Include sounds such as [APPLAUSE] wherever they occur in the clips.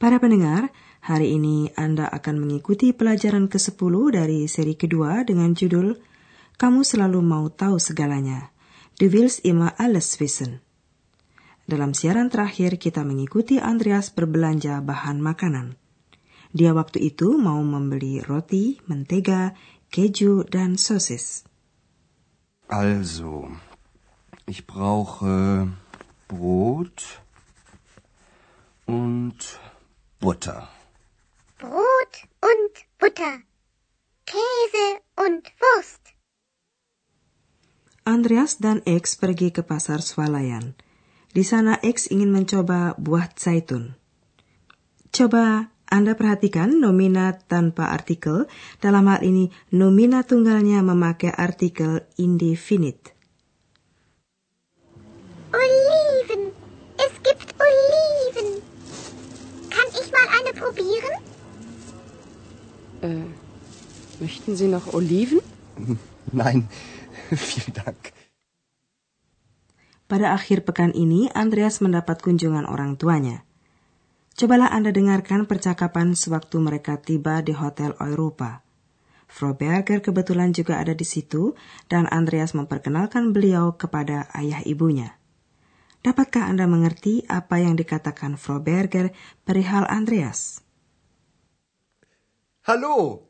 Para pendengar, hari ini Anda akan mengikuti pelajaran ke-10 dari seri kedua dengan judul Kamu Selalu Mau Tahu Segalanya. Du willst immer alles wissen. Dalam siaran terakhir kita mengikuti Andreas berbelanja bahan makanan. Dia waktu itu mau membeli roti, mentega, keju, dan sosis. Also, ich brauche Brot und Butter. Brot und Butter. Käse und Wurst. Andreas dan X pergi ke pasar swalayan. Di sana X ingin mencoba buah zaitun. Coba Anda perhatikan nomina tanpa artikel, dalam hal ini nomina tunggalnya memakai artikel indefinite. Möchten Sie noch Oliven? [LAUGHS] Nein, [LAUGHS] vielen Dank. Pada akhir pekan ini, Andreas mendapat kunjungan orang tuanya. Cobalah Anda dengarkan percakapan sewaktu mereka tiba di Hotel Europa. Frau Berger kebetulan juga ada di situ, dan Andreas memperkenalkan beliau kepada ayah ibunya. Dapatkah Anda mengerti apa yang dikatakan Frau Berger perihal Andreas? Hallo,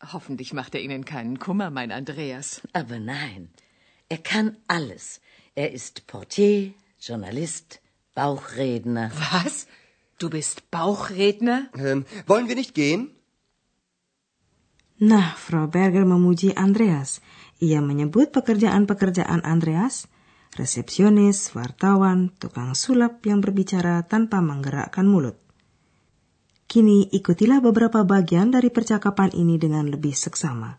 Hoffentlich macht er Ihnen keinen Kummer, mein Andreas. Aber nein, er kann alles. Er ist Portier, Journalist, Bauchredner. Was? Du bist Bauchredner? Ähm, wollen wir nicht gehen? Nah, Frau Berger memuji Andreas. Ia menyebut pekerjaan-pekerjaan Andreas, resepsionis, wartawan, tukang sulap yang berbicara tanpa menggerakkan mulut. Kini ikutilah beberapa bagian dari percakapan ini dengan lebih seksama.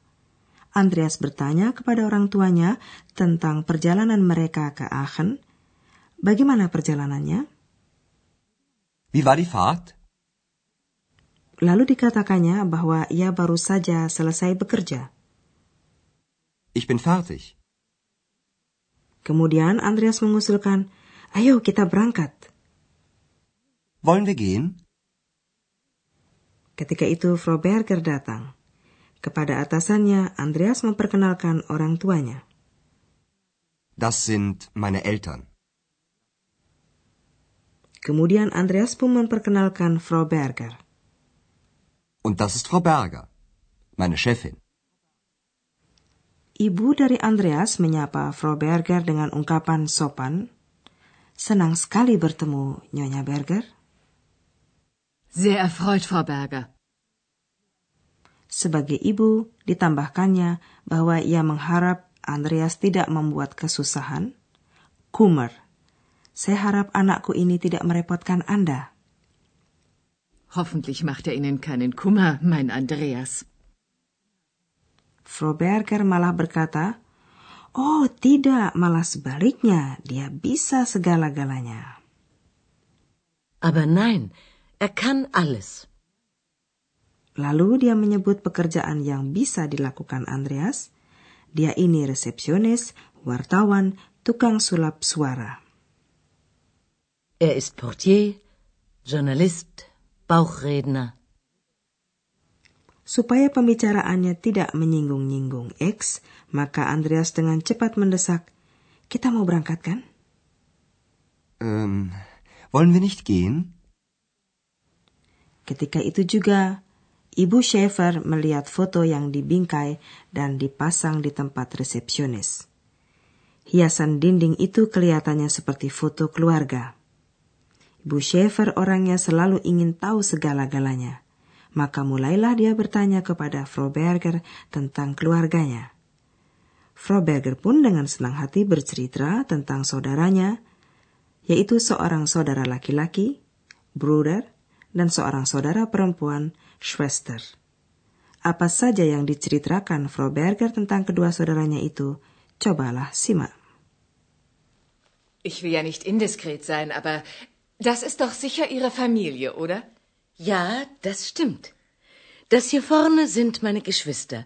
Andreas bertanya kepada orang tuanya tentang perjalanan mereka ke Aachen. Bagaimana perjalanannya? Wie war die Fahrt? Lalu dikatakannya bahwa ia baru saja selesai bekerja. Ich bin fertig. Kemudian Andreas mengusulkan, "Ayo kita berangkat." Wollen wir gehen? Ketika itu Frau Berger datang. Kepada atasannya, Andreas memperkenalkan orang tuanya. Das sind meine Eltern. Kemudian Andreas pun memperkenalkan Frau Berger. Und das ist Frau Berger, meine Chefin. Ibu dari Andreas menyapa Frau Berger dengan ungkapan sopan. Senang sekali bertemu, Nyonya Berger. Sehr erfreut, Frau Berger. Sebagai ibu, ditambahkannya bahwa ia mengharap Andreas tidak membuat kesusahan. Kummer. Saya harap anakku ini tidak merepotkan Anda. Hoffentlich macht er Ihnen keinen Kummer, mein Andreas. Frau Berger malah berkata, Oh tidak, malah sebaliknya, dia bisa segala-galanya. Aber nein, er kann alles. Lalu dia menyebut pekerjaan yang bisa dilakukan Andreas. Dia ini resepsionis, wartawan, tukang sulap suara. Er ist Portier, Journalist, Bauchredner. Supaya pembicaraannya tidak menyinggung-nyinggung X, maka Andreas dengan cepat mendesak, kita mau berangkat kan? Ähm, wollen wir nicht gehen? Ketika itu juga, Ibu Schaefer melihat foto yang dibingkai dan dipasang di tempat resepsionis. Hiasan dinding itu kelihatannya seperti foto keluarga. Bu Schaefer orangnya selalu ingin tahu segala-galanya. Maka mulailah dia bertanya kepada Frau Berger tentang keluarganya. Frau Berger pun dengan senang hati bercerita tentang saudaranya, yaitu seorang saudara laki-laki, Bruder, dan seorang saudara perempuan, Schwester. Apa saja yang diceritakan Frau Berger tentang kedua saudaranya itu, cobalah simak. Ich will ja nicht indiskret sein, aber das ist doch sicher Ihre Familie, oder? Ja, das stimmt. Das hier vorne sind meine Geschwister.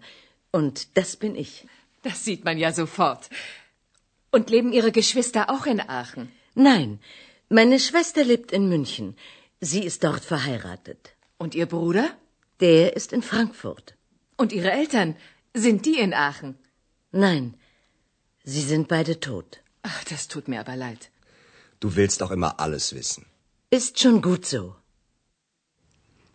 Und das bin ich. Das sieht man ja sofort. Und leben Ihre Geschwister auch in Aachen? Nein, meine Schwester lebt in München. Sie ist dort verheiratet. Und Ihr Bruder? Der ist in Frankfurt. Und Ihre Eltern? Sind die in Aachen? Nein, sie sind beide tot. Ach, das tut mir aber leid. Du willst doch immer alles wissen. Ist schon gut so.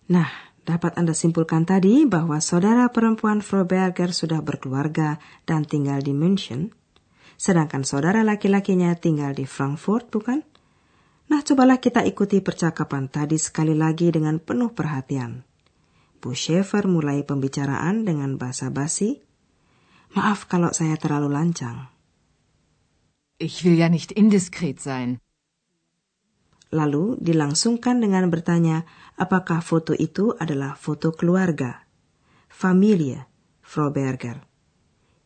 Nah, dapat Anda simpulkan tadi bahwa saudara perempuan Frau Berger sudah berkeluarga dan tinggal di München, sedangkan saudara laki-lakinya tinggal di Frankfurt, bukan? Nah, cobalah kita ikuti percakapan tadi sekali lagi dengan penuh perhatian. Bu Schaefer mulai pembicaraan dengan bahasa basi. Maaf kalau saya terlalu lancang. Ich will ja nicht indiskret sein. Lalu dilangsungkan dengan bertanya apakah foto itu adalah foto keluarga. Familie, Frau Berger.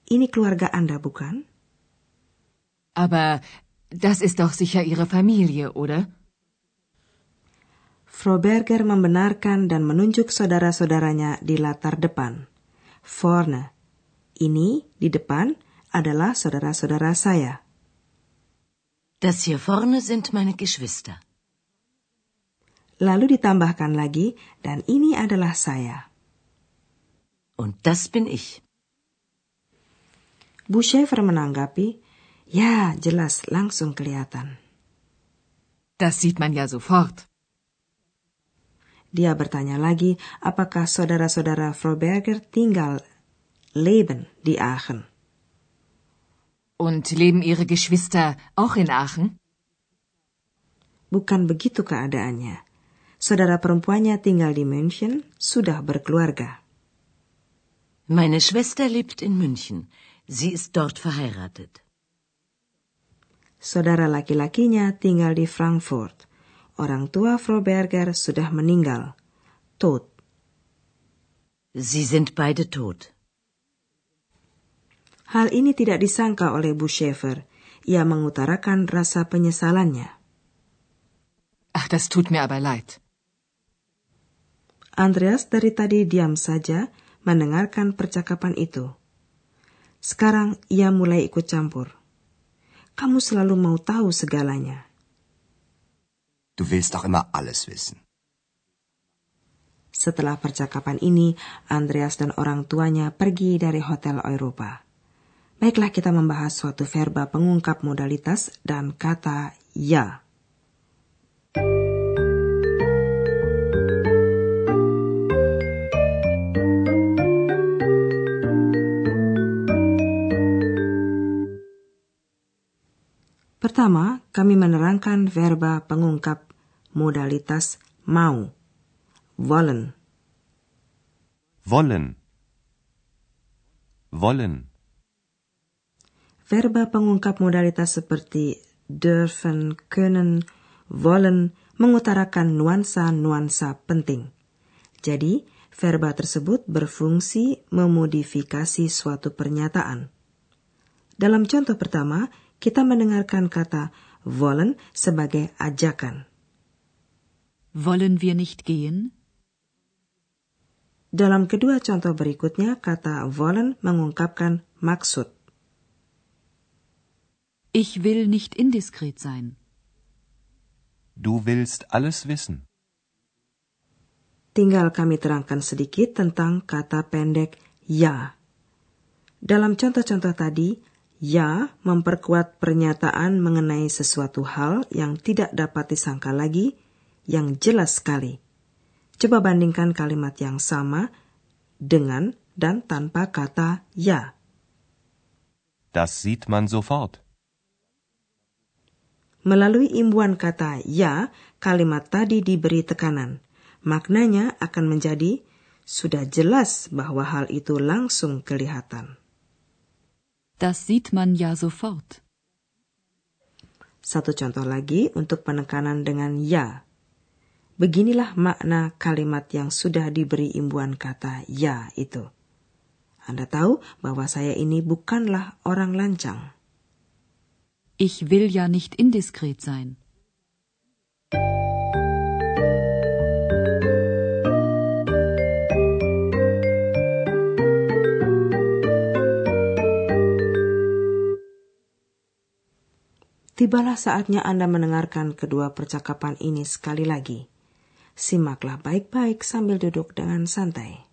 Ini keluarga Anda, bukan? Aber das ist doch sicher Ihre Familie, oder? Frau Berger membenarkan dan menunjuk saudara-saudaranya di latar depan. Vorne. Ini di depan adalah saudara-saudara saya. Das hier vorne sind meine Geschwister. Lalu ditambahkan lagi, dan ini adalah saya. Und das bin ich. Bu Schaefer menanggapi, ya jelas langsung kelihatan. Das sieht man ja sofort. Dia bertanya lagi, apakah saudara-saudara Frau Berger tinggal leben di Aachen. Und leben Ihre Geschwister auch in Aachen? Bukan begitu keadaannya. Saudara perempuannya tinggal di München, sudah berkeluarga. Meine Schwester lebt in München. Sie ist dort verheiratet. Saudara laki-lakinya tinggal di Frankfurt. Orang tua Frau Berger sudah meninggal. Tot. Sie sind beide tot. Hal ini tidak disangka oleh Bu Schaefer. Ia mengutarakan rasa penyesalannya. Ach, das tut mir aber leid. Andreas dari tadi diam saja mendengarkan percakapan itu. Sekarang ia mulai ikut campur. Kamu selalu mau tahu segalanya. Du willst doch immer alles wissen. Setelah percakapan ini, Andreas dan orang tuanya pergi dari Hotel Eropa. Baiklah kita membahas suatu verba pengungkap modalitas dan kata ya. Pertama, kami menerangkan verba pengungkap modalitas mau. Wollen. Wollen. Wollen. Verba pengungkap modalitas seperti dürfen, können, wollen mengutarakan nuansa-nuansa penting. Jadi, verba tersebut berfungsi memodifikasi suatu pernyataan. Dalam contoh pertama, kita mendengarkan kata wollen sebagai ajakan. Wollen wir nicht gehen? Dalam kedua contoh berikutnya, kata wollen mengungkapkan maksud. Ich will nicht indiskret sein. Du willst alles wissen. Tinggal kami terangkan sedikit tentang kata pendek ya. Dalam contoh-contoh tadi, ya memperkuat pernyataan mengenai sesuatu hal yang tidak dapat disangka lagi, yang jelas sekali. Coba bandingkan kalimat yang sama dengan dan tanpa kata ya. Das sieht man sofort. Melalui imbuhan kata ya, kalimat tadi diberi tekanan. Maknanya akan menjadi sudah jelas bahwa hal itu langsung kelihatan. Das sieht man ja sofort. Satu contoh lagi untuk penekanan dengan ya. Beginilah makna kalimat yang sudah diberi imbuhan kata ya itu. Anda tahu bahwa saya ini bukanlah orang lancang. Ich will ja nicht indiskret sein. Tibalah saatnya Anda mendengarkan kedua percakapan ini sekali lagi. Simaklah baik-baik sambil duduk dengan santai.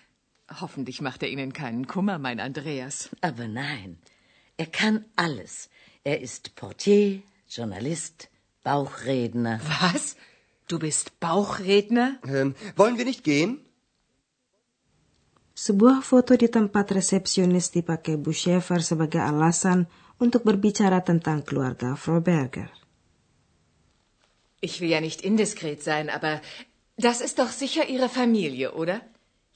Hoffentlich macht er Ihnen keinen Kummer, mein Andreas. Aber nein, er kann alles. Er ist Portier, Journalist, Bauchredner. Was? Du bist Bauchredner? Ähm, wollen wir nicht gehen? Sebuah foto di tempat resepsionis dipakai Bu Schaefer sebagai alasan untuk berbicara tentang keluarga Frau Berger. Ich will ja nicht indiskret sein, aber das ist doch sicher Ihre Familie, oder?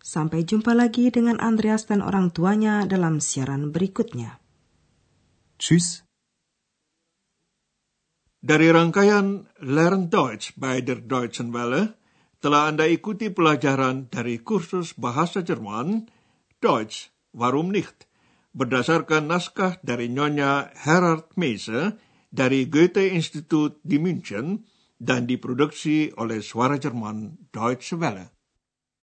Sampai jumpa lagi dengan Andreas dan orang tuanya dalam siaran berikutnya. Tschüss. Dari rangkaian Learn Deutsch by der Deutschen Welle, telah Anda ikuti pelajaran dari kursus bahasa Jerman, Deutsch, Warum nicht? berdasarkan naskah dari Nyonya Herard Meise dari Goethe Institut di München dan diproduksi oleh Suara Jerman Deutsche Welle.